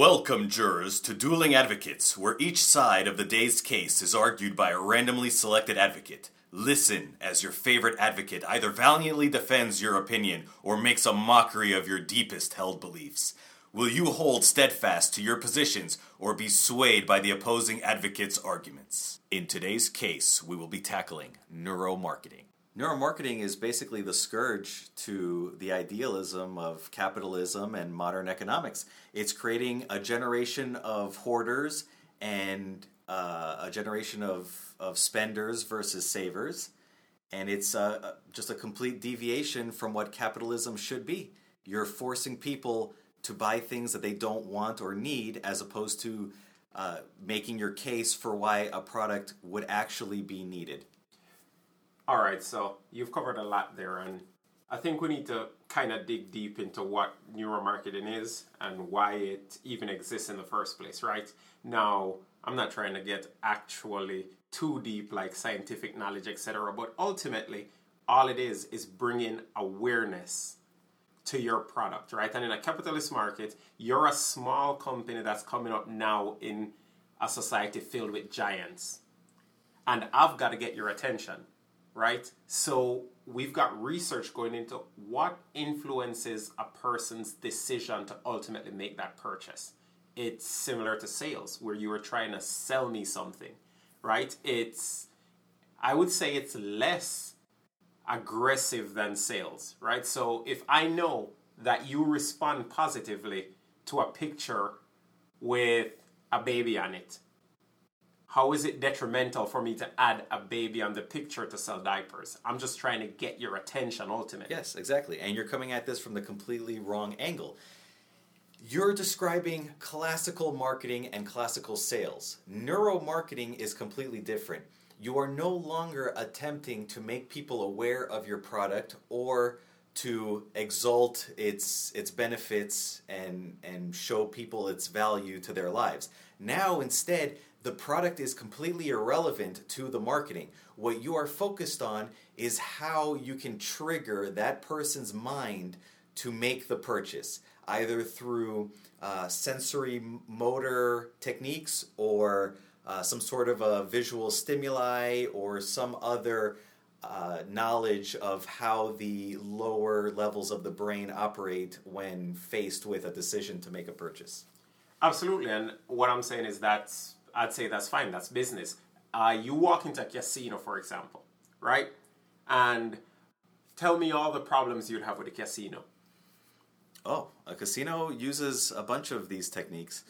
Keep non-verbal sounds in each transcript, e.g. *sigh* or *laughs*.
Welcome, jurors, to Dueling Advocates, where each side of the day's case is argued by a randomly selected advocate. Listen as your favorite advocate either valiantly defends your opinion or makes a mockery of your deepest held beliefs. Will you hold steadfast to your positions or be swayed by the opposing advocate's arguments? In today's case, we will be tackling neuromarketing. Neuromarketing is basically the scourge to the idealism of capitalism and modern economics. It's creating a generation of hoarders and uh, a generation of, of spenders versus savers. And it's uh, just a complete deviation from what capitalism should be. You're forcing people to buy things that they don't want or need as opposed to uh, making your case for why a product would actually be needed. All right, so you've covered a lot there, and I think we need to kind of dig deep into what neuromarketing is and why it even exists in the first place, right? Now, I'm not trying to get actually too deep, like scientific knowledge, etc., but ultimately, all it is is bringing awareness to your product, right? And in a capitalist market, you're a small company that's coming up now in a society filled with giants. And I've got to get your attention right? So we've got research going into what influences a person's decision to ultimately make that purchase. It's similar to sales, where you are trying to sell me something, right? It's, I would say it's less aggressive than sales, right? So if I know that you respond positively to a picture with a baby on it, how is it detrimental for me to add a baby on the picture to sell diapers? I'm just trying to get your attention ultimately. Yes, exactly. And you're coming at this from the completely wrong angle. You're describing classical marketing and classical sales. Neuromarketing is completely different. You are no longer attempting to make people aware of your product or to exalt its its benefits and and show people its value to their lives. Now instead the product is completely irrelevant to the marketing. What you are focused on is how you can trigger that person's mind to make the purchase, either through uh, sensory motor techniques or uh, some sort of a visual stimuli or some other uh, knowledge of how the lower levels of the brain operate when faced with a decision to make a purchase. Absolutely, and what I'm saying is that's I'd say that's fine. That's business. Uh, you walk into a casino, for example, right? And tell me all the problems you'd have with a casino. Oh, a casino uses a bunch of these techniques.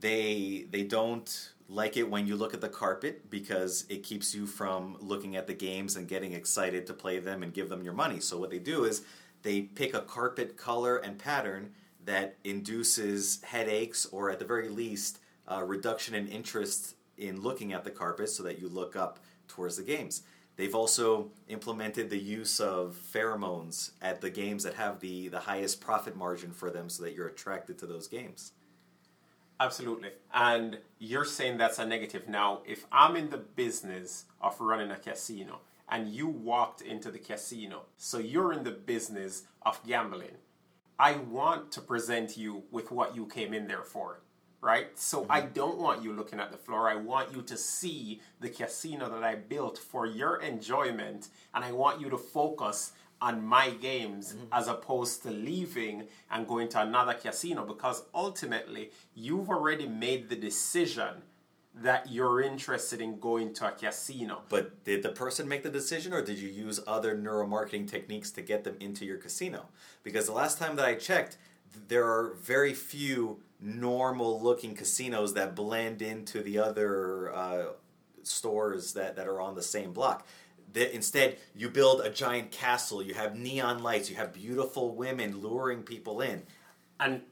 They they don't like it when you look at the carpet because it keeps you from looking at the games and getting excited to play them and give them your money. So what they do is they pick a carpet color and pattern that induces headaches or at the very least uh, reduction in interest in looking at the carpet so that you look up towards the games. They've also implemented the use of pheromones at the games that have the, the highest profit margin for them so that you're attracted to those games. Absolutely. And you're saying that's a negative. Now, if I'm in the business of running a casino and you walked into the casino, so you're in the business of gambling, I want to present you with what you came in there for right? So mm-hmm. I don't want you looking at the floor. I want you to see the casino that I built for your enjoyment, and I want you to focus on my games mm-hmm. as opposed to leaving and going to another casino because ultimately you've already made the decision that you're interested in going to a casino. But did the person make the decision or did you use other neuromarketing techniques to get them into your casino? Because the last time that I checked, there are very few normal looking casinos that blend into the other uh, stores that, that are on the same block. That instead, you build a giant castle, you have neon lights, you have beautiful women luring people in. And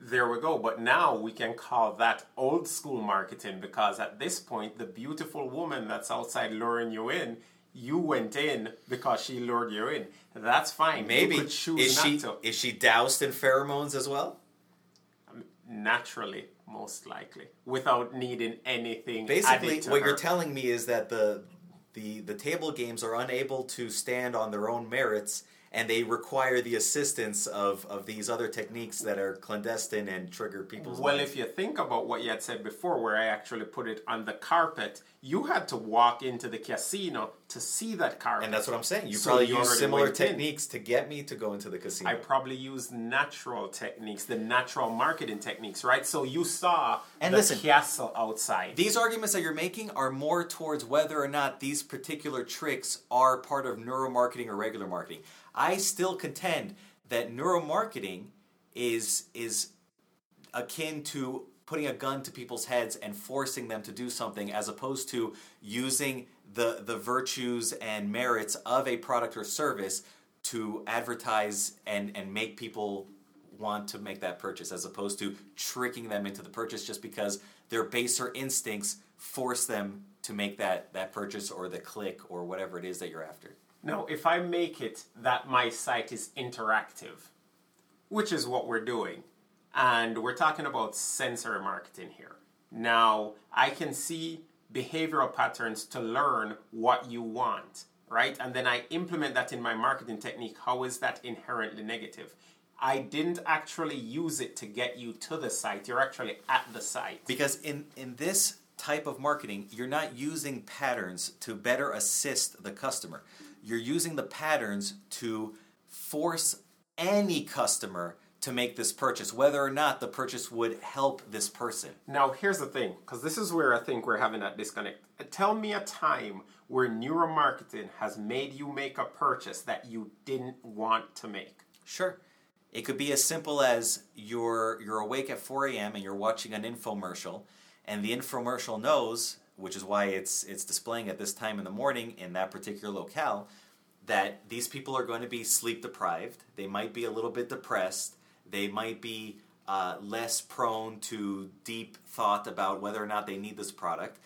there we go. But now we can call that old school marketing because at this point, the beautiful woman that's outside luring you in, you went in because she lured you in. That's fine. Maybe is she to. is she doused in pheromones as well? Naturally, most likely, without needing anything. Basically, what her. you're telling me is that the the the table games are unable to stand on their own merits, and they require the assistance of, of these other techniques that are clandestine and trigger people's Well, minds. if you think about what you had said before, where I actually put it on the carpet, you had to walk into the casino to see that carpet. and that's what I'm saying. You So probably you use similar went in. techniques to get me to go into the casino. I probably used natural techniques, the natural marketing techniques, right? So you saw And the listen, castle outside. These arguments that you're making are more towards whether or not these particular tricks are part of neuromarketing or regular marketing. I still contend that neuromarketing is is akin to putting a gun to people's heads and forcing them to do something as opposed to using the the virtues and merits of a product or service to advertise and and make people want to make that purchase as opposed to tricking them into the purchase just because their baser instincts force them to make that that purchase or the click or whatever it is that you're after. Now, if I make it that my site is interactive, which is what we're doing, and we're talking about sensory marketing here. Now, I can see behavioral patterns to learn what you want, right? And then I implement that in my marketing technique. How is that inherently negative? I didn't actually use it to get you to the site. You're actually at the site. Because in, in this type of marketing, you're not using patterns to better assist the customer. You're using the patterns to force any customer to make this purchase, whether or not the purchase would help this person. Now, here's the thing, because this is where I think we're having that disconnect. Tell me a time where neuromarketing has made you make a purchase that you didn't want to make. Sure. It could be as simple as you're you're awake at 4 a.m. and you're watching an infomercial, and the infomercial knows, which is why it's it's displaying at this time in the morning in that particular locale, that these people are going to be sleep deprived. They might be a little bit depressed. They might be uh, less prone to deep thought about whether or not they need this product.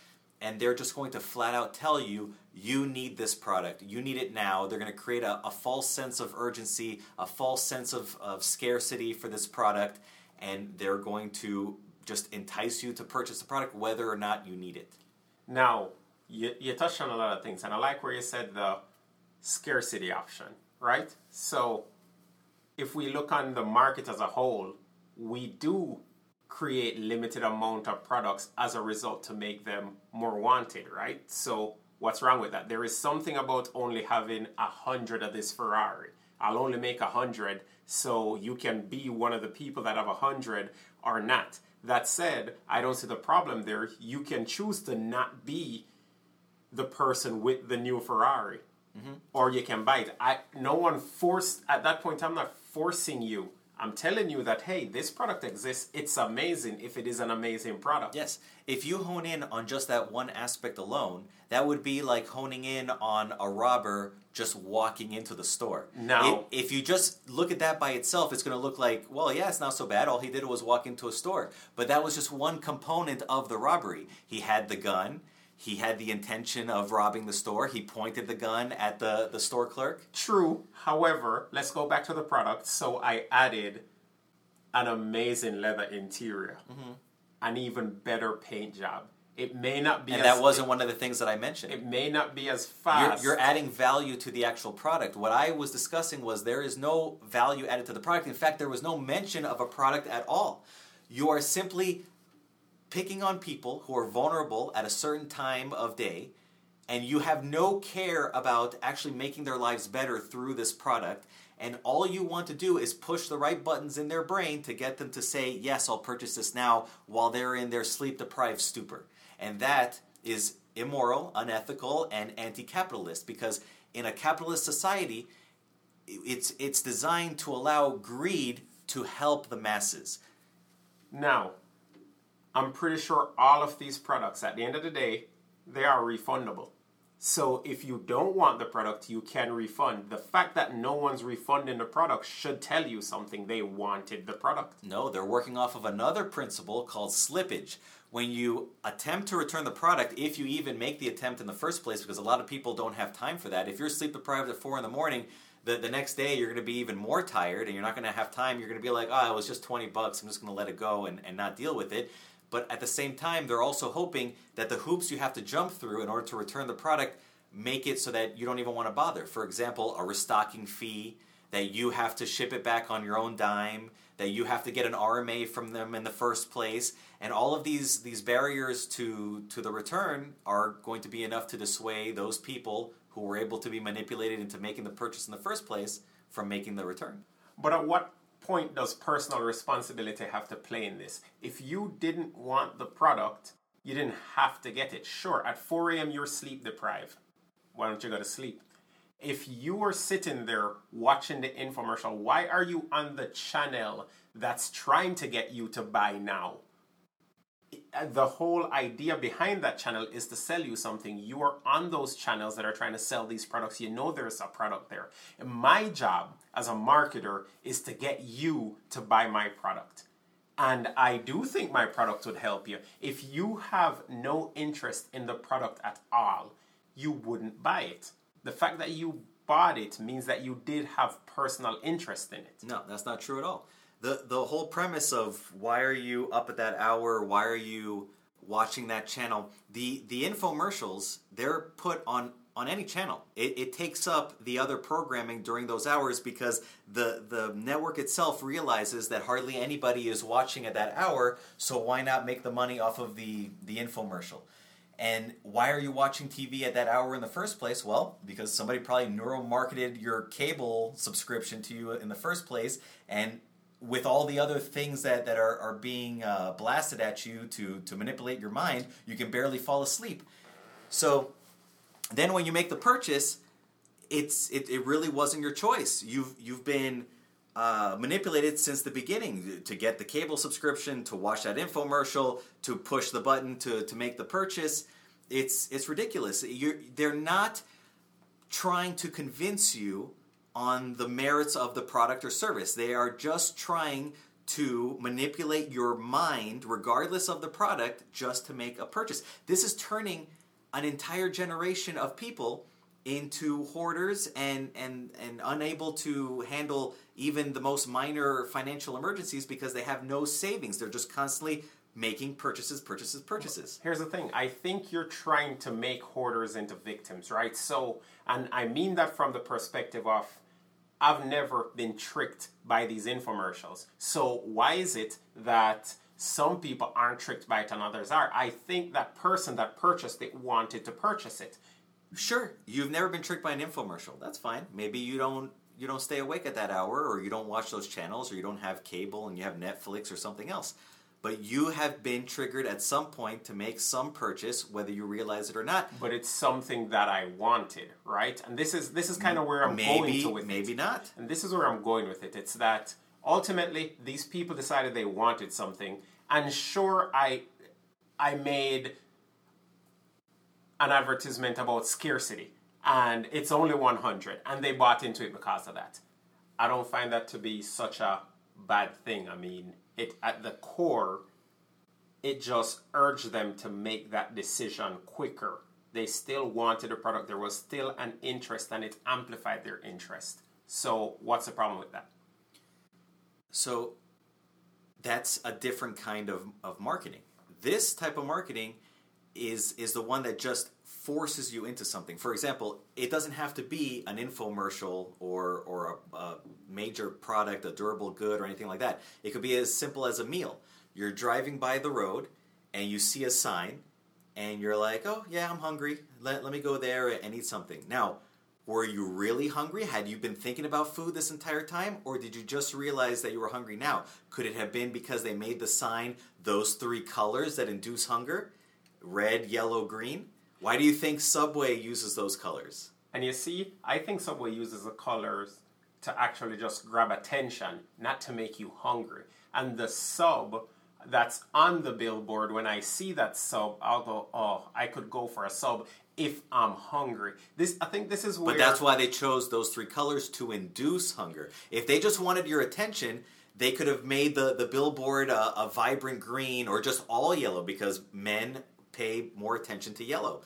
And they're just going to flat out tell you, you need this product. You need it now. They're going to create a, a false sense of urgency, a false sense of, of scarcity for this product. And they're going to just entice you to purchase the product whether or not you need it. Now, you, you touched on a lot of things, and I like where you said the scarcity option, right? So, if we look on the market as a whole, we do create limited amount of products as a result to make them more wanted, right? So, what's wrong with that? There is something about only having a hundred of this Ferrari. I'll only make a hundred, so you can be one of the people that have a hundred or not. That said, I don't see the problem there. You can choose to not be the person with the new Ferrari, mm-hmm. or you can buy it. I no one forced at that point. I'm not forcing you. I'm telling you that hey, this product exists. It's amazing if it is an amazing product. Yes, if you hone in on just that one aspect alone, that would be like honing in on a robber just walking into the store. No. If, if you just look at that by itself, it's going to look like, well, yeah, it's not so bad. All he did was walk into a store. But that was just one component of the robbery. He had the gun. He had the intention of robbing the store. He pointed the gun at the, the store clerk. True. However, let's go back to the product. So I added an amazing leather interior, mm-hmm. an even better paint job. It may not be And as that wasn't one of the things that I mentioned. it may not be as You're, fast. you're adding value to the actual product. What I was discussing was there is no value added to the product. In fact, there was no mention of a product at all. You are simply picking on people who are vulnerable at a certain time of day, and you have no care about actually making their lives better through this product. And all you want to do is push the right buttons in their brain to get them to say, Yes, I'll purchase this now, while they're in their sleep deprived stupor. And that is immoral, unethical, and anti capitalist because in a capitalist society, it's, it's designed to allow greed to help the masses. Now, I'm pretty sure all of these products, at the end of the day, they are refundable. So if you don't want the product, you can refund. The fact that no one's refunding the product should tell you something. They wanted the product. No, they're working off of another principle called slippage. When you attempt to return the product, if you even make the attempt in the first place, because a lot of people don't have time for that. If you're sleep deprived at four in the morning, the, the next day you're going to be even more tired and you're not going to have time. You're going to be like, oh, it was just 20 bucks. I'm just going to let it go and, and not deal with it. But at the same time, they're also hoping that the hoops you have to jump through in order to return the product make it so that you don't even want to bother. For example, a restocking fee, that you have to ship it back on your own dime, that you have to get an RMA from them in the first place, and all of these these barriers to to the return are going to be enough to dissuade those people who were able to be manipulated into making the purchase in the first place from making the return. But at what point does personal responsibility have to play in this? If you didn't want the product, you didn't have to get it. Sure, at 4 a.m. you're sleep deprived. Why don't you go to sleep? If you were sitting there watching the infomercial, why are you on the channel that's trying to get you to buy now? Uh, the whole idea behind that channel is to sell you something. You are on those channels that are trying to sell these products. You know there's a product there. And my job as a marketer is to get you to buy my product. And I do think my product would help you. If you have no interest in the product at all, you wouldn't buy it. The fact that you bought it means that you did have personal interest in it. No, that's not true at all the the whole premise of why are you up at that hour? Why are you watching that channel? The the infomercials they're put on on any channel. It, it takes up the other programming during those hours because the the network itself realizes that hardly anybody is watching at that hour. So why not make the money off of the the infomercial? And why are you watching TV at that hour in the first place? Well, because somebody probably neuromarketed your cable subscription to you in the first place, and with all the other things that, that are, are being uh, blasted at you to, to manipulate your mind, you can barely fall asleep. So then when you make the purchase, it's it, it really wasn't your choice. You've you've been uh, manipulated since the beginning to get the cable subscription, to watch that infomercial, to push the button to, to make the purchase. It's it's ridiculous. You're, they're not trying to convince you on the merits of the product or service. They are just trying to manipulate your mind, regardless of the product, just to make a purchase. This is turning an entire generation of people into hoarders and, and, and unable to handle even the most minor financial emergencies because they have no savings. They're just constantly making purchases, purchases, purchases. Here's the thing I think you're trying to make hoarders into victims, right? So, and I mean that from the perspective of I've never been tricked by these infomercials. So, why is it that some people aren't tricked by it and others are? I think that person that purchased it wanted to purchase it. Sure, you've never been tricked by an infomercial. That's fine. Maybe you don't you don't stay awake at that hour or you don't watch those channels or you don't have cable and you have Netflix or something else but you have been triggered at some point to make some purchase whether you realize it or not. But it's something that i wanted right? And this is this is kind of where i'm maybe, going to with maybe it. not. And this is where i'm going with it. It's that ultimately these people decided they wanted something and sure i i made an advertisement about scarcity and it's only 100 and they bought into it because of that. I don't find that to be such a bad thing. I mean it at the core it just urged them to make that decision quicker. They still wanted a product. There was still an interest and it amplified their interest. So what's the problem with that? So that's a different kind of, of marketing. This type of marketing is is the one that just forces you into something. For example, it doesn't have to be an infomercial or or a, a, major product, a durable good, or anything like that. It could be as simple as a meal. You're driving by the road and you see a sign, and you're like, "Oh yeah, I'm hungry. Let let me go there and eat something." Now. Were you really hungry? Had you been thinking about food this entire time? Or did you just realize that you were hungry now? Could it have been because they made the sign those three colors that induce hunger? Red, yellow, green? Why do you think Subway uses those colors? And you see, I think Subway uses the colors to actually just grab attention, not to make you hungry. And the sub that's on the billboard, when I see that sub, I'll go, oh, I could go for a sub if I'm hungry. This, I think this is where. But that's why they chose those three colors to induce hunger. If they just wanted your attention, they could have made the, the billboard a, a vibrant green or just all yellow because men pay more attention to yellow.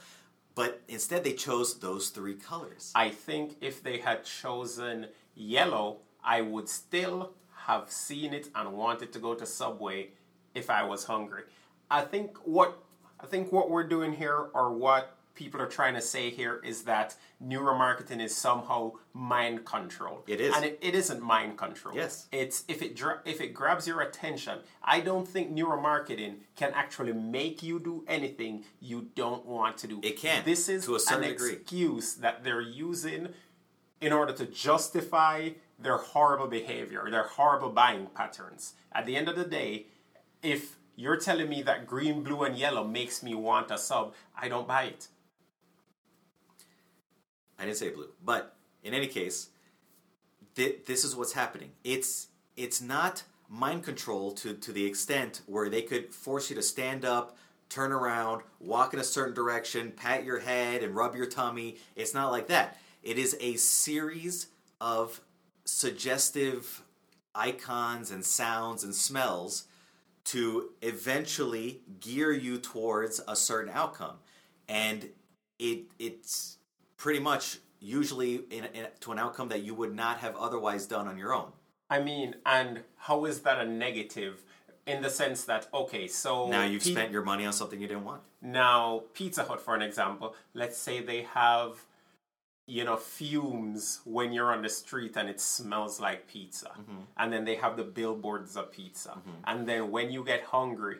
But instead, they chose those three colors. I think if they had chosen yellow, I would still have seen it and wanted to go to Subway if I was hungry. I think what I think what we're doing here, or what people are trying to say here is that neuromarketing is somehow mind control. It is. and it, it isn't mind control. Yes. it's if it dra- if it grabs your attention. I don't think neuromarketing can actually make you do anything you don't want to do. It can, This is to a certain an degree. excuse that they're using in order to justify their horrible behavior, their horrible buying patterns. At the end of the day, if you're telling me that green, blue, and yellow makes me want a sub, I don't buy it. I didn't say blue, but in any case, thi- this is what's happening. It's it's not mind control to to the extent where they could force you to stand up, turn around, walk in a certain direction, pat your head, and rub your tummy. It's not like that. It is a series of suggestive icons and sounds and smells to eventually gear you towards a certain outcome and it it's pretty much usually in, in, to an outcome that you would not have otherwise done on your own I mean, and how is that a negative? In the sense that, okay, so now you've pe- spent your money on something you didn't want Now, Pizza Hut, for an example, let's say they have, you know, fumes when you're on the street and it smells like pizza. Mm-hmm. And then they have the billboards of pizza. And then when you get hungry,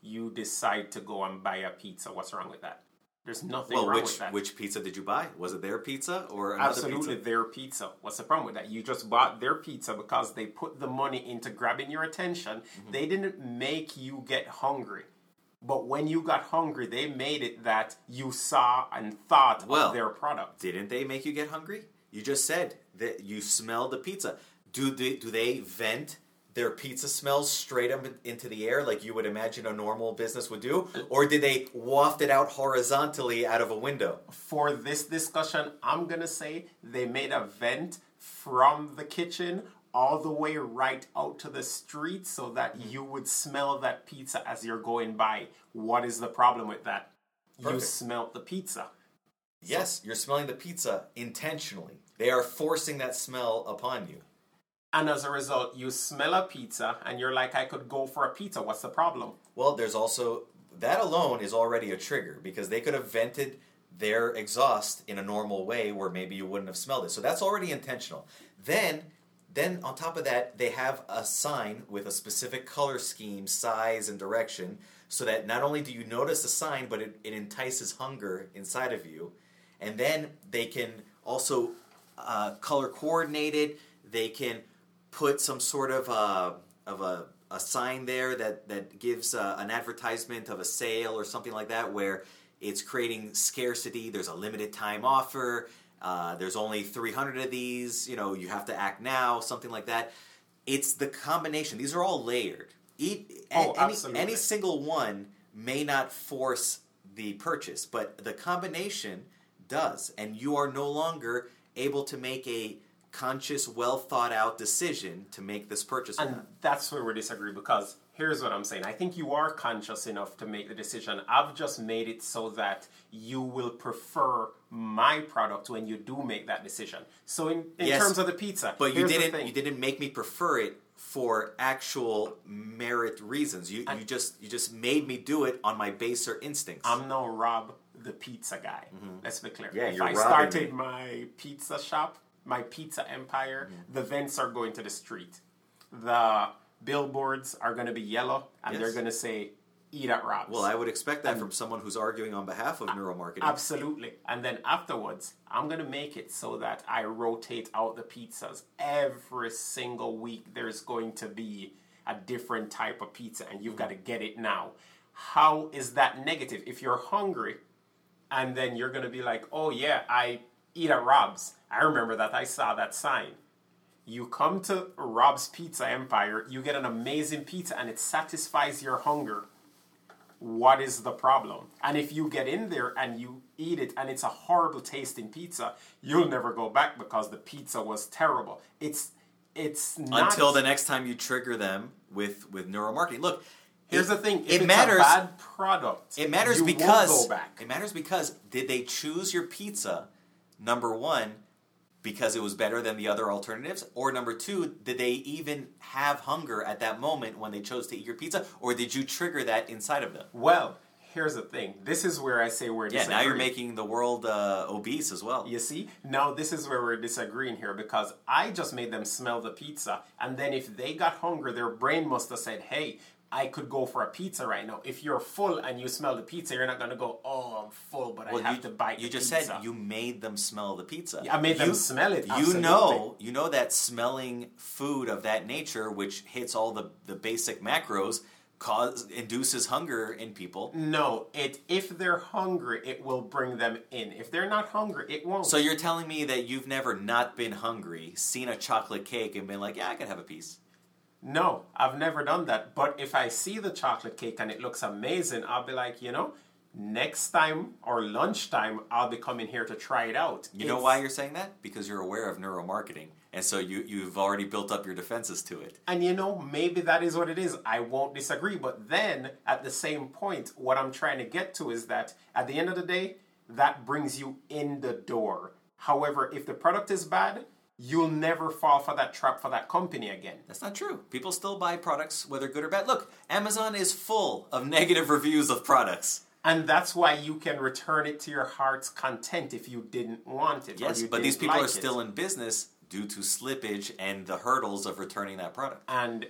you decide to go and buy a pizza. What's wrong with that? There's nothing well wrong which with that. which pizza did you buy was it their pizza or another Absolutely, pizza their pizza. What's the problem with that? You just bought their pizza because they put the money into grabbing your attention. Mm-hmm. They didn't make you get hungry. But when you got hungry, they made it that you saw and thought Well, of their product. didn't they make you get hungry you just said that you smelled the pizza do they do they vent their pizza smells straight up into the air like you would imagine a normal business would do or did they waft it out horizontally out of a window For this discussion, I'm going to say they made a vent from the kitchen all the way right out to the street so that Mm-hmm. you would smell that pizza as you're going by. What is the problem with that? You Perfect. smelt the pizza. Yes, you're smelling the pizza intentionally. They are forcing that smell upon you. And as a result, you smell a pizza and you're like, I could go for a pizza. What's the problem? Well, there's also that alone is already a trigger because they could have vented their exhaust in a normal way where maybe you wouldn't have smelled it. So that's already intentional. Then then on top of that, they have a sign with a specific color scheme, size, and direction so that not only do you notice the sign, but it, it entices hunger inside of you. And then they can also uh, color coordinate it. They can put some sort of uh, of a, a sign there that that gives uh, an advertisement of a sale or something like that, where it's creating scarcity. There's a limited time offer. Uh, there's only 300 of these. You know, you have to act now. Something like that. It's the combination. These are all layered. Eat, Oh, any, absolutely. any single one may not force the purchase, but the combination does, and you are no longer able to make a conscious, well thought out decision to make this purchase. And that's where we disagree because here's what I'm saying. I think you are conscious enough to make the decision. I've just made it so that you will prefer my product when you do make that decision. So in, in Yes, terms of the pizza, But you didn't. You didn't make me prefer it for actual merit reasons. You you just you just made me do it on my baser instincts. I'm no Rob the pizza guy. Let's be clear. Mm-hmm. Yeah, if you're I started me. Mm-hmm. my pizza shop, my pizza empire, mm-hmm. the vents are going to the street. The billboards are going to be yellow, and Yes. they're going to say "Eat at Rob's." well, I would expect that from someone who's arguing on behalf of neuromarketing. Absolutely. And then afterwards, I'm going to make it so that I rotate out the pizzas. Every single week, there's going to be a different type of pizza, and you've mm-hmm. got to get it now. How is that negative? If you're hungry, and then you're going to be like, oh, yeah, I eat at Rob's. I remember that. I saw that sign. You come to Rob's Pizza Empire, you get an amazing pizza, and it satisfies your hunger what is the problem? And if you get in there and you eat it and it's a horrible tasting pizza, you'll never go back because the pizza was terrible. It's it's not until the next time you trigger them with with neuromarketing. Look, Here's the thing: if it it's matters. a bad product, It matters because it matters because did they choose your pizza number one because it was better than the other alternatives, or number two, did they even have hunger at that moment when they chose to eat your pizza, or did you trigger that inside of them? Well, here's the thing. This is where I say we're Yeah, now you're making the world uh, obese as well. You see? Now this is where we're disagreeing here because I just made them smell the pizza, and then if they got hungry, their brain must have said, "Hey." I could go for a pizza right now. If you're full and you smell the pizza, you're not gonna go, "Oh, I'm full, but Well, I have you, to bite." you just pizza." said you made them smell the pizza. Yeah, I made them You- smell it, You absolutely. know, you know that smelling food of that nature, which hits all the, the basic macros, cause induces hunger in people. No, it if they're hungry, it will bring them in. If they're not hungry, it won't. So you're telling me that you've never not been hungry, seen a chocolate cake, and been like, "Yeah, I can have a piece." No, I've never done that. But if I see the chocolate cake and it looks amazing, I'll be like, you know, next time or lunchtime, I'll be coming here to try it out. You know why you're saying that? Because you're aware of neuromarketing, and so you you've already built up your defenses to it. And you know, maybe that is what it is. I won't disagree. But then at the same point, what I'm trying to get to is that at the end of the day, that brings you in the door. However, if the product is bad, you'll never fall for that trap for that company again. That's not true. People still buy products, whether good or bad. Look, Amazon is full of negative reviews of products. And that's why you can return it to your heart's content if you didn't want it. Yes, but these people like are it. still in business due to slippage and the hurdles of returning that product. And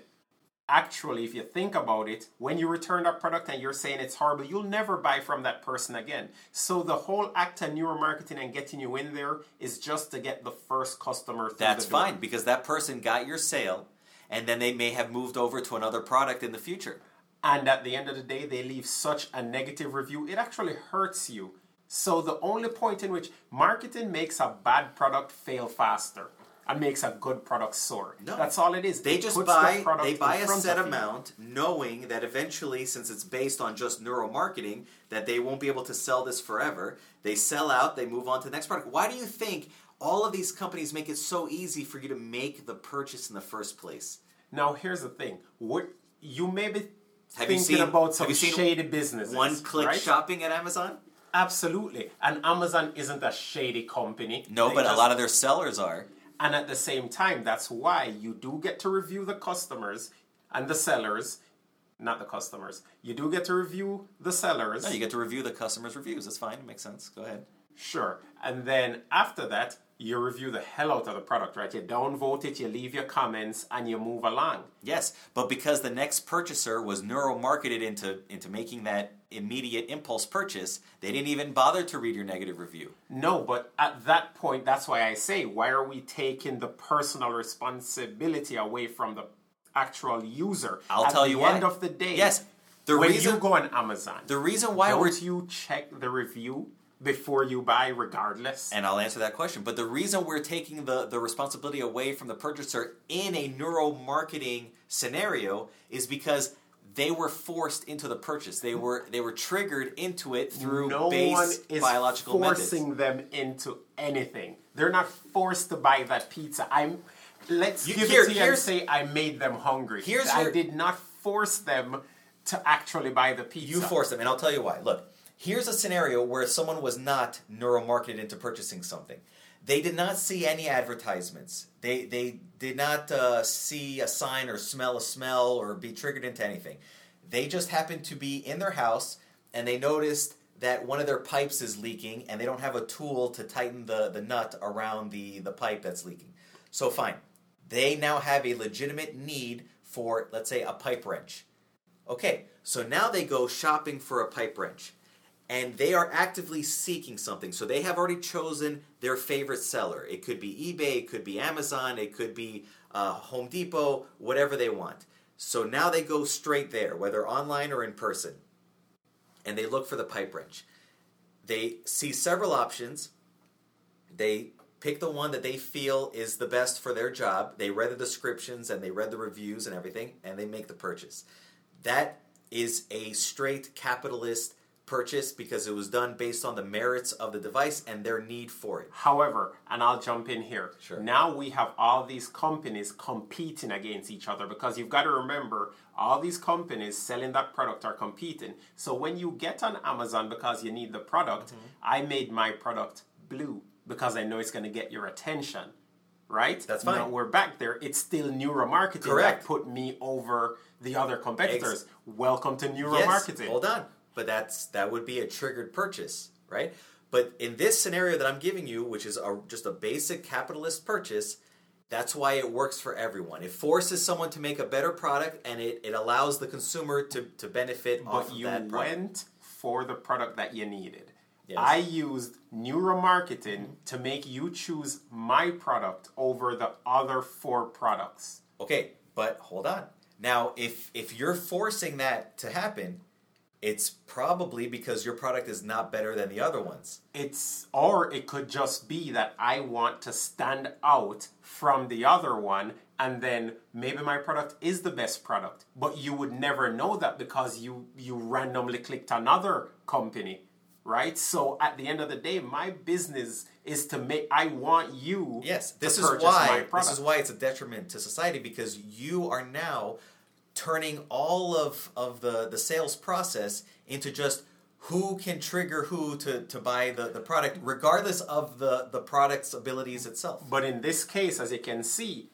actually, if you think about it, when you return that product and you're saying it's horrible, you'll never buy from that person again. So the whole act of neuromarketing and getting you in there is just to get the first customer through That's fine because that person got your sale and then they may have moved over to another product in the future. And at the end of the day, they leave such a negative review, it actually hurts you. So the only point in which marketing makes a bad product fail faster and makes a good product soar. No. That's all it is. They It just the buy product they buy a set amount knowing that eventually since it's based on just neuromarketing that they won't be able to sell this forever. They sell out, they move on to the next product. Why do you think all of these companies make it so easy for you to make the purchase in the first place? Now here's the thing. What you may be Have you thinking seen- about have some you seen shady businesses. One click right? shopping at Amazon? Absolutely. And Amazon isn't a shady company. No, They but a lot of their sellers are. And at the same time, that's why you do get to review the customers and the sellers, not the customers. You do get to review the sellers. No, you get to review the customers' reviews. That's fine. It makes sense. Go ahead. Sure. And then after that, you review the hell out of the product, right? You downvote it, you leave your comments, and you move along. Yes, but because the next purchaser was neuromarketed into into making that immediate impulse purchase, they didn't even bother to read your negative review. No, but at that point, that's why I say, why are we taking the personal responsibility away from the actual user? I'll at tell you why. end of the day, Yes, the when reason- you go on Amazon, The reason why don't we're you check the review before you buy, regardless? and I'll answer that question. But the reason we're taking the, the responsibility away from the purchaser in a neuromarketing scenario is because they were forced into the purchase. They were they were triggered into it through no base one is biological forcing methods. them into anything. They're not forced to buy that pizza. I'm. Let's You- give here- it to you and say I made them hungry. Here's I your- did not force them to actually buy the pizza. You force them, and I'll tell you why. Look, here's a scenario where someone was not neuromarketed into purchasing something. They did not see any advertisements. They they did not uh, see a sign or smell a smell or be triggered into anything. They just happened to be in their house and they noticed that one of their pipes is leaking and they don't have a tool to tighten the, the nut around the, the pipe that's leaking. So fine. They now have a legitimate need for, let's say, a pipe wrench. Okay, so now they go shopping for a pipe wrench and they are actively seeking something. So they have already chosen their favorite seller. It could be eBay, it could be Amazon, it could be uh, Home Depot, whatever they want. So now they go straight there, whether online or in person, and they look for the pipe wrench. They see several options. They pick the one that they feel is the best for their job. They read the descriptions and they read the reviews and everything, and they make the purchase. That is a straight capitalist purchase because it was done based on the merits of the device and their need for it. However, and I'll jump in here. Sure. Now we have all these companies competing against each other because you've got to remember all these companies selling that product are competing. So when you get on Amazon because you need the product, Mm-hmm. I made my product blue because I know it's going to get your attention. Right? That's fine. Now we're back there. It's still neuromarketing Correct. that put me over the other competitors. Welcome to neuromarketing. Yes, hold on. But that's that would be a triggered purchase, right? But in this scenario that I'm giving you, which is a, just a basic capitalist purchase, that's why it works for everyone. It forces someone to make a better product, and it, it allows the consumer to, to benefit But off of you that product. went for the product that you needed. Yes. I used neuromarketing to make you choose my product over the other four products. Okay, but hold on. Now, if if you're forcing that to happen, it's probably because your product is not better than the other ones. It's or it could just be that I want to stand out from the other one and then maybe my product is the best product but you would never know that because you you randomly clicked another company right so at the end of the day my business is to make i want you Yes, to this is why this is why it's a detriment to society because you are now turning all of of the the sales process into just who can trigger who to, to buy the, the product regardless of the, the product's abilities itself. But in this case, as you can see,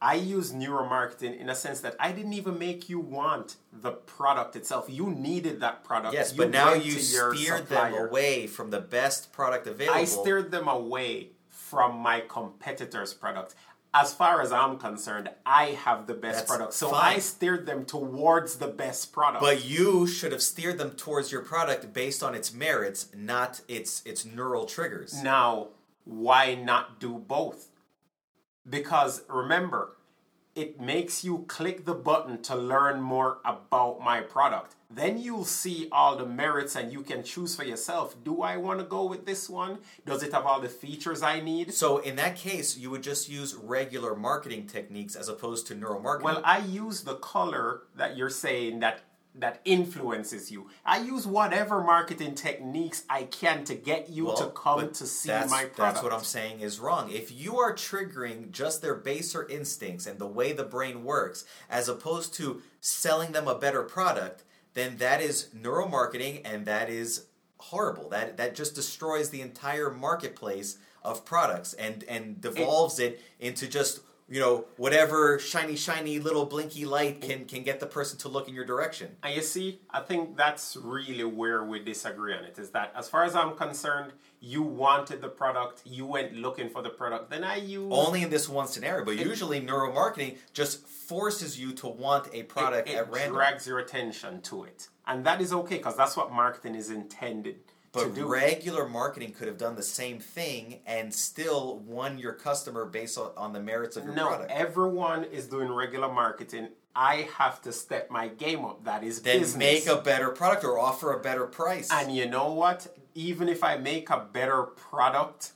I use neuromarketing in a sense that I didn't even make you want the product itself. You needed that product. Yes, You but now you steered supplier. them away from the best product available. I steered them away from my competitor's product. As far as I'm concerned, I have the best That's product. So fine. I steered them towards the best product. But you should have steered them towards your product based on its merits, not its its neural triggers. Now, why not do both? Because remember, it makes you click the button to learn more about my product. Then you'll see all the merits and you can choose for yourself. Do I want to go with this one? Does it have all the features I need? So in that case, you would just use regular marketing techniques as opposed to neuromarketing. Well, I use the color that you're saying that that influences you. I use whatever marketing techniques I can to get you to come to see my product. That's what I'm saying is wrong. If you are triggering just their baser instincts and the way the brain works, as opposed to selling them a better product, then that is neuromarketing and that is horrible. That that just destroys the entire marketplace of products and and devolves it, into just you know whatever shiny shiny little blinky light can can get the person to look in your direction. And you see, I think that's really where we disagree on it. Is that as far as I'm concerned, you wanted the product, you went looking for the product, then I use Only in this one scenario, but usually neuromarketing just forces you to want a product it, it at random. drags your attention to it, and that is okay because that's what marketing is intended But regular marketing could have done the same thing and still won your customer based on, on the merits of your no, product. No, everyone is doing regular marketing. I have to step my game up. That is then business. make a better product or offer a better price. And you know what? Even if I make a better product,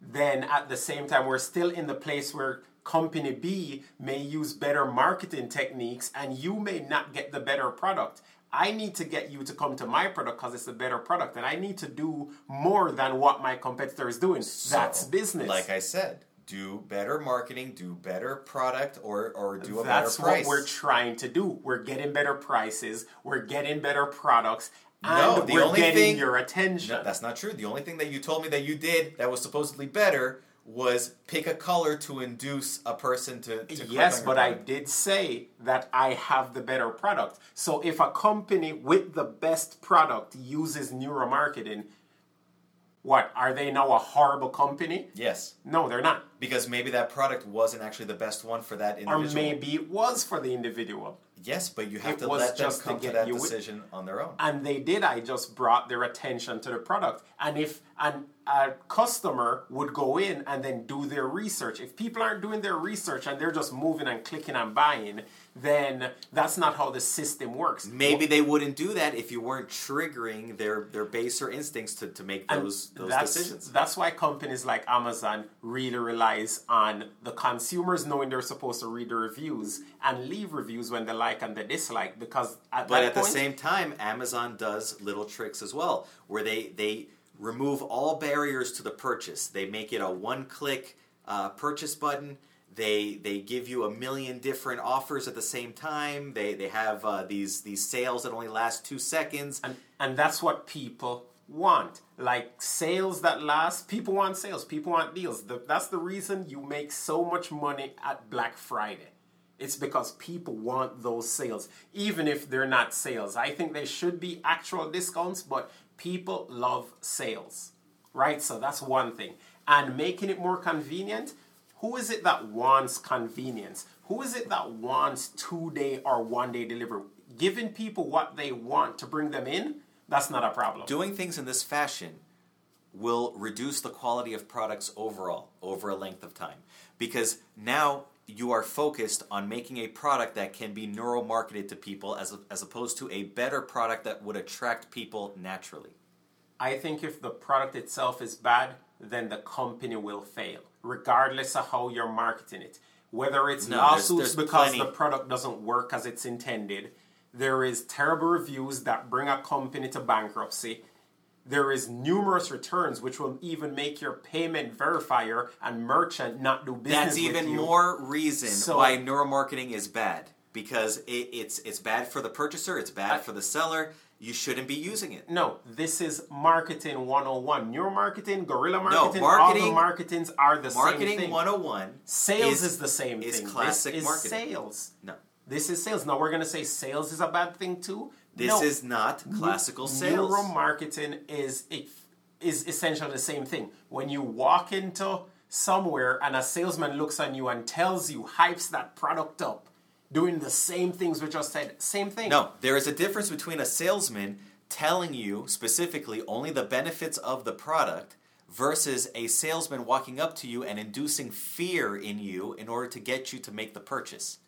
then at the same time, we're still in the place where company B may use better marketing techniques and you may not get the better product. I need to get you to come to my product because it's a better product and I need to do more than what my competitor is doing. That's business. Like I said, do better marketing, do better product, or, or do a That's better price. That's what we're trying to do. We're getting better prices, we're getting better products, and No, the we're only getting thing- your attention. No, that's not true. The only thing that you told me that you did that was supposedly better was pick a color to induce a person to. to Yes, but I did say that I have the better product. So if a company with the best product uses neuromarketing, what are they now a horrible company? Yes, No, they're not. because maybe that product wasn't actually the best one for that individual Or maybe it was for the individual. Yes, but you have It to let them just to come to get that you with- decision on their own. and they did i just brought their attention to the product and if an, a customer would go in and then do their research if people aren't doing their research and they're just moving and clicking and buying then that's not how the system works Maybe they wouldn't do that if you weren't triggering their, their baser instincts to, to make those those that's, decisions. That's why companies like Amazon really relies on the consumers knowing they're supposed to read the reviews and leave reviews when they like and they dislike because at But at the same time, Amazon does little tricks as well, where they they remove all barriers to the purchase. They make it a one-click uh, purchase button. They they give you a million different offers at the same time. They they have uh, these these sales that only last two seconds. and and that's what people want like sales that last people want sales people want deals the, that's the reason you make so much money at black friday It's because people want those sales, even if they're not sales. I think they should be actual discounts, but people love sales, right? So that's one thing. And making it more convenient. Who is it that wants convenience? Who is it that wants two day or one day delivery? Giving people what they want to bring them in, that's not a problem. Doing things in this fashion will reduce the quality of products overall over a length of time because now you are focused on making a product that can be neuromarketed to people as, as opposed to a better product that would attract people naturally. I think if the product itself is bad, then the company will fail, regardless of how you're marketing it. Whether it's No, lawsuits there's- there's because plenty- the product doesn't work as it's intended, there is terrible reviews that bring a company to bankruptcy. There is numerous returns which will even make your payment verifier and merchant not do business That's even you. more reason So- why neuromarketing is bad because it, it's it's bad for the purchaser, it's bad I- for the seller. You shouldn't be using it. No, this is marketing 101. Neuromarketing, guerrilla marketing, marketing- all the marketings are the same Marketing thing. 101 Sales is, is, the same is thing. classic this is marketing. sales. No. This is sales. Now we're going to say sales is a bad thing too. This No. is not classical sales. Neuromarketing is is essentially the same thing. When you walk into somewhere and a salesman looks on you and tells you, hypes that product up, doing the same things we just said, same thing. No, there is a difference between a salesman telling you specifically only the benefits of the product versus a salesman walking up to you and inducing fear in you in order to get you to make the purchase.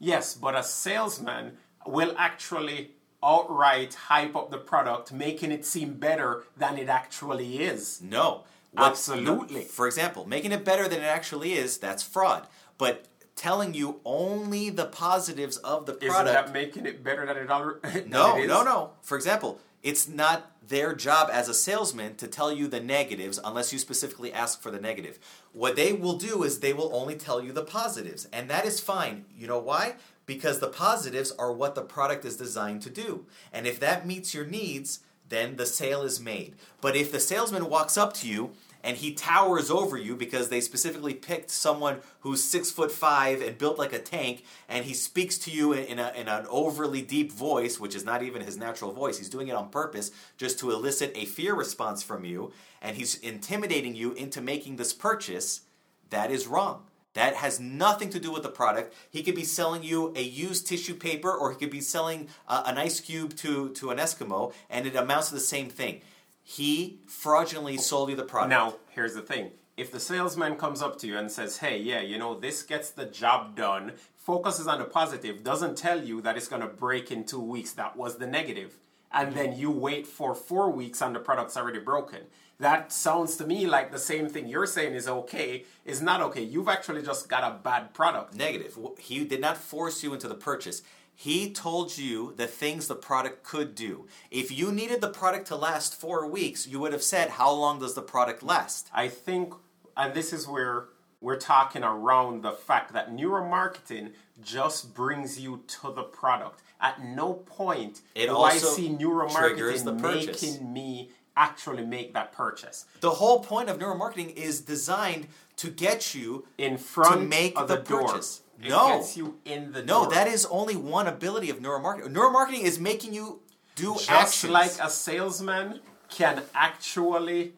Yes, but a salesman will actually outright hype up the product, making it seem better than it actually is. No. Absolutely. no, for example, making it better than it actually is, that's fraud. But telling you only the positives of the Isn't product that making it better than it already *laughs* No, than it is? no, no. For example, it's not their job as a salesman to tell you the negatives unless you specifically ask for the negative. What they will do is they will only tell you the positives, and that is fine. You know why? Because the positives are what the product is designed to do. And if that meets your needs, then the sale is made. But if the salesman walks up to you and he towers over you because they specifically picked someone who's six foot five and built like a tank, and he speaks to you in, a, in an overly deep voice, which is not even his natural voice. He's doing it on purpose just to elicit a fear response from you, and he's intimidating you into making this purchase. That is wrong. That has nothing to do with the product. He could be selling you a used tissue paper, or he could be selling uh, an ice cube to, to an Eskimo, and it amounts to the same thing. He fraudulently sold you the product. Now, here's the thing. If the salesman comes up to you and says, hey, yeah, you know, this gets the job done, focuses on the positive, doesn't tell you that it's going to break in two weeks, that was the negative, and then you wait for four weeks and the product's already broken. That sounds to me like the same thing you're saying is okay, is not okay. You've actually just got a bad product. Negative. He did not force you into the purchase. He told you the things the product could do. If you needed the product to last four weeks, you would have said, How long does the product last? I think, and this is where we're talking around the fact that neuromarketing just brings you to the product. At no point It do I also see triggers the neuromarketing making me actually make that purchase. The whole point of neuromarketing is designed to get you In front to make of the, the, door. purchase. It no, gets you in the no, door. that is only one ability of neuromarketing. Neuromarketing is making you do just actions. like a salesman can actually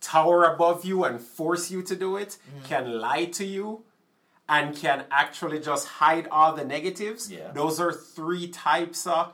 tower above you and force you to do it, Mm-hmm. can lie to you, and can actually just hide all the negatives. Yeah. Those are three types of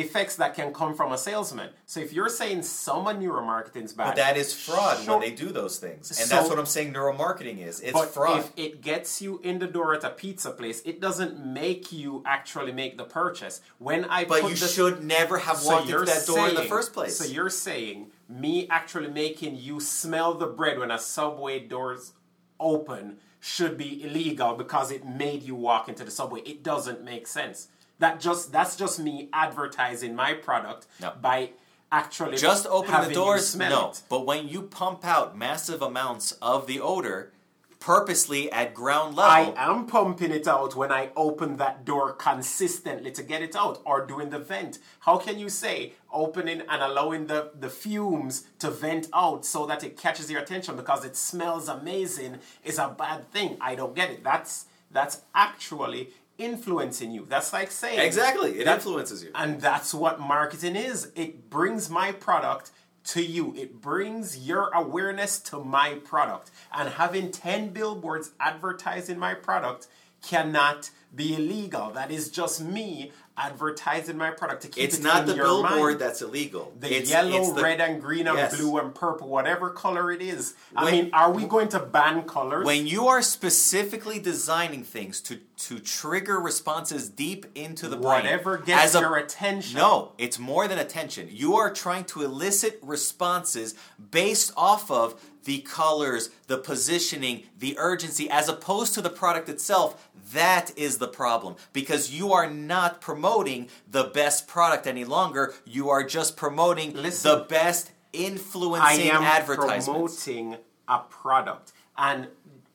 effects that can come from a salesman. So if you're saying someone neuromarketing is bad, but that is fraud Sure. when they do those things, and So- that's what I'm saying. Neuromarketing is it's but fraud. if it gets you in the door at a pizza place, it doesn't make you actually make the purchase. When I but put you the, should never have walked into that door in the first place. So you're saying me actually making you smell the bread when a subway doors open should be illegal because it made you walk into the subway. It doesn't make sense. That just that's just me advertising my product No. by actually Just opening the doors, smell no. it. But when you pump out massive amounts of the odor purposely at ground level. I am pumping it out when I open that door consistently to get it out or doing the vent. How can you say opening and allowing the, the fumes to vent out so that it catches your attention because it smells amazing is a bad thing? I don't get it. That's that's actually influencing you. That's like saying Exactly. It that- influences you. And that's what marketing is. It brings my product to you. It brings your awareness to my product. And having 10 billboards advertising my product cannot be illegal. That is just me advertising my product to keep It's it not in the your billboard mind. that's illegal. The It's- yellow, it's the- red, and green, and Yes. blue, and purple, whatever color it is. I mean, are we going to ban colors? When you are specifically designing things to to trigger responses deep into the brain, Whatever gets as a- your attention. No, it's more than attention. You are trying to elicit responses based off of the colors, the positioning, the urgency, as opposed to the product itself. That is the problem because you are not promoting the best product any longer. You are just promoting Listen. the best influencing I am advertisements. promoting a product, and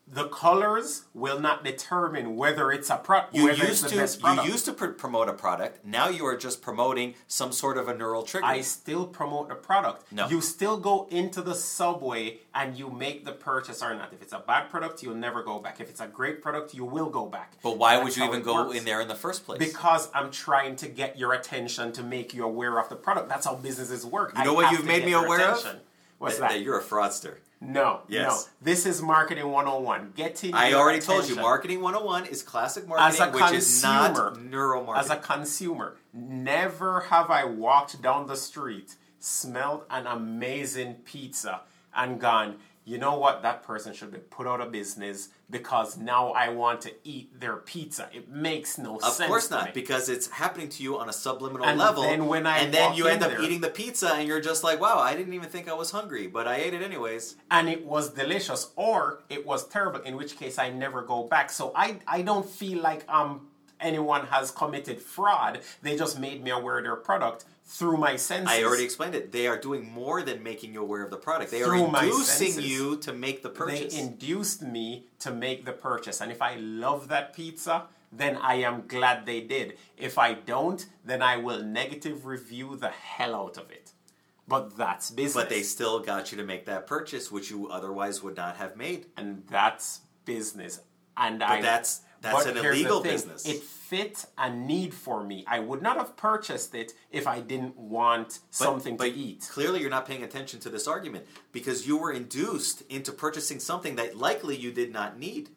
the colors will not determine whether it's a product. You used to best you used to pr- promote a product. Now you are just promoting some sort of a neural trigger. I still promote the product. No. You still go into the subway and you make the purchase or not. If it's a bad product, you'll never go back. If it's a great product, you will go back. but why That's would you even go in there in the first place? Because I'm trying to get your attention to make you aware of the product. That's how businesses work. You know I what you've made me aware of? What's that? that you're a fraudster. No, Yes. no. This is marketing 101. Getting I your already told you, attention. marketing 101 is classic As marketing, a which is not consumer, neural As a consumer, never have I walked down the street, smelled an amazing pizza, and gone, you know what, that person should be put out of business because now I want to eat their pizza. It makes no of sense. Of course not, because it's happening to you on a subliminal level. And level. then when I and then you end up there- eating the pizza, and you're just like, "Wow, I didn't even think I was hungry, but I ate it anyways." and it was delicious or it was terrible in which case i never go back so i i don't feel like um anyone has committed fraud they just made me aware of their product through my senses I already explained it. They are doing more than making you aware of the product. They Through are inducing you to make the purchase. they induced me to make the purchase and if i love that pizza then i am glad they did if i don't then i will negative review the hell out of it but that's business but they still got you to make that purchase, which you otherwise would not have made. and that's business. And I that's- that's but an illegal business. It fit a need for me. I would not have purchased it if I didn't want But- something but to eat. Clearly, you're not paying attention to this argument because you were induced into purchasing something that likely you did not need.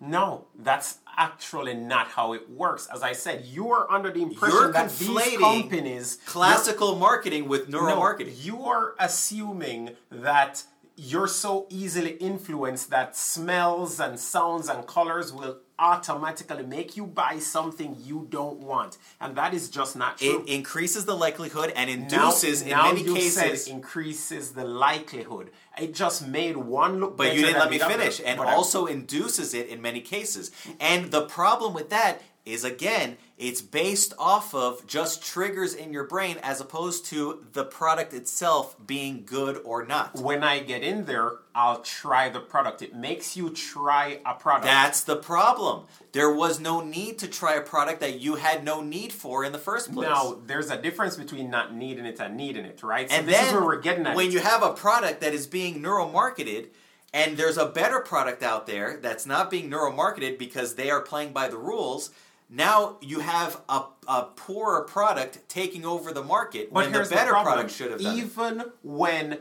No, that's actually not how it works. As I said, you are under the impression You're that these conflating companies Classical marketing with neural No, marketing. You are assuming that you're so easily influenced that smells and sounds and colors will automatically make you buy something you don't want. And that is just not true. It increases the likelihood and now, induces, in now many you cases. said increases the likelihood. It just made one look But you didn't let me the other. finish, and But I- also induces it in many cases. And the problem with that is, again, it's based off of just triggers in your brain as opposed to the product itself being good or not. when I get in there, I'll try the product. It makes you try a product. That's the problem. There was no need to try a product that you had no need for in the first place. now, there's a difference between not needing it and needing it, right? So and this then is where we're getting at. when you have a product that is being neuromarketed and there's a better product out there that's not being neuromarketed because they are playing by the rules now you have a, a poorer product taking over the market But when the better problem. product should have done it. Even when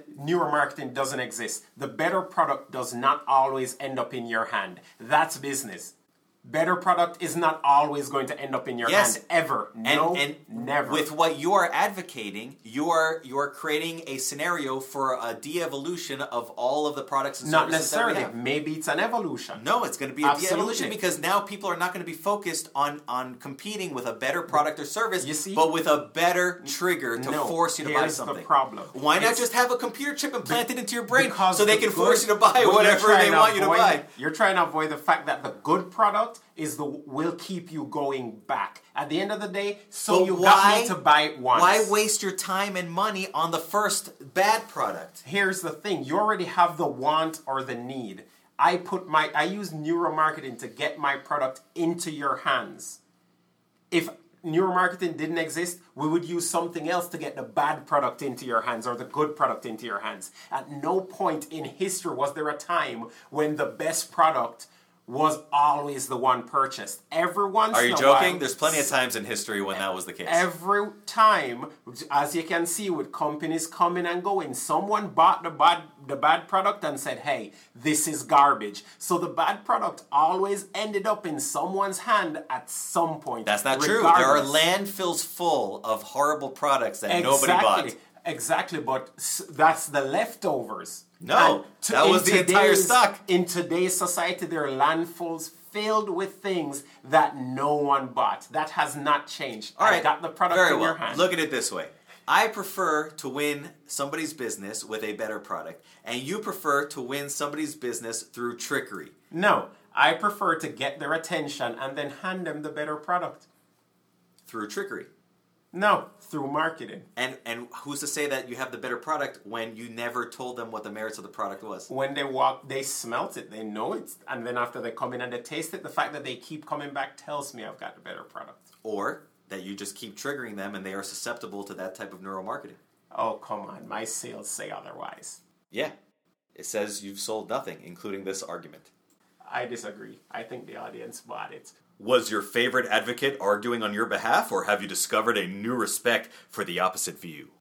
marketing doesn't exist, the better product does not always end up in your hand. That's business. Better product is not always going to end up in your Yes. hand ever. no, and never. with what you are advocating you are you are creating a scenario for a de-evolution of all of the products and not services that we necessarily. have. Maybe it's an evolution. No, it's going to be a Absolutely. de-evolution because now people are not going to be focused on on competing with a better product or service, You see? but with a better trigger to No, force you to buy here's the something. problem. Why not just have a computer chip implanted into your brain so they the can force you to buy whatever they want you to buy? You're trying to avoid the fact that the good product is the will keep you going back. At the end of the day, so But you why, got me to buy it once. Why waste your time and money on the first bad product? here's the thing you already have the want or the need i put my i use neuromarketing to get my product into your hands if neuromarketing didn't exist we would use something else to get the bad product into your hands or the good product into your hands at no point in history was there a time when the best product was always the one purchased. Every once Are you joking? while, There's plenty of times in history when that was the case. Every time, as you can see with companies coming and going, someone bought the bad the bad product and said, "Hey, this is garbage." So the bad product always ended up in someone's hand at some point. That's not true. There are landfills full of horrible products that nobody bought. Exactly, but that's the leftovers. No, to- that was the entire stock. In today's society, there are landfills filled with things that no one bought. That has not changed. All right. I got the product Very in well. your hand. Look at it this way. I prefer to win somebody's business with a better product, and you prefer to win somebody's business through trickery. No, I prefer to get their attention and then hand them the better product. Through trickery. No, through marketing. And and who's to say that you have the better product when you never told them what the merits of the product was? When they walk, they smelt it, they know it, and then after they come in and they taste it, the fact that they keep coming back tells me I've got the better product. Or that you just keep triggering them and they are susceptible to that type of neuromarketing. Oh, come on, my sales say otherwise. Yeah. It says you've sold nothing, including this argument. I disagree. I think the audience bought it. Was your favorite advocate arguing on your behalf, or have you discovered a new respect for the opposite view?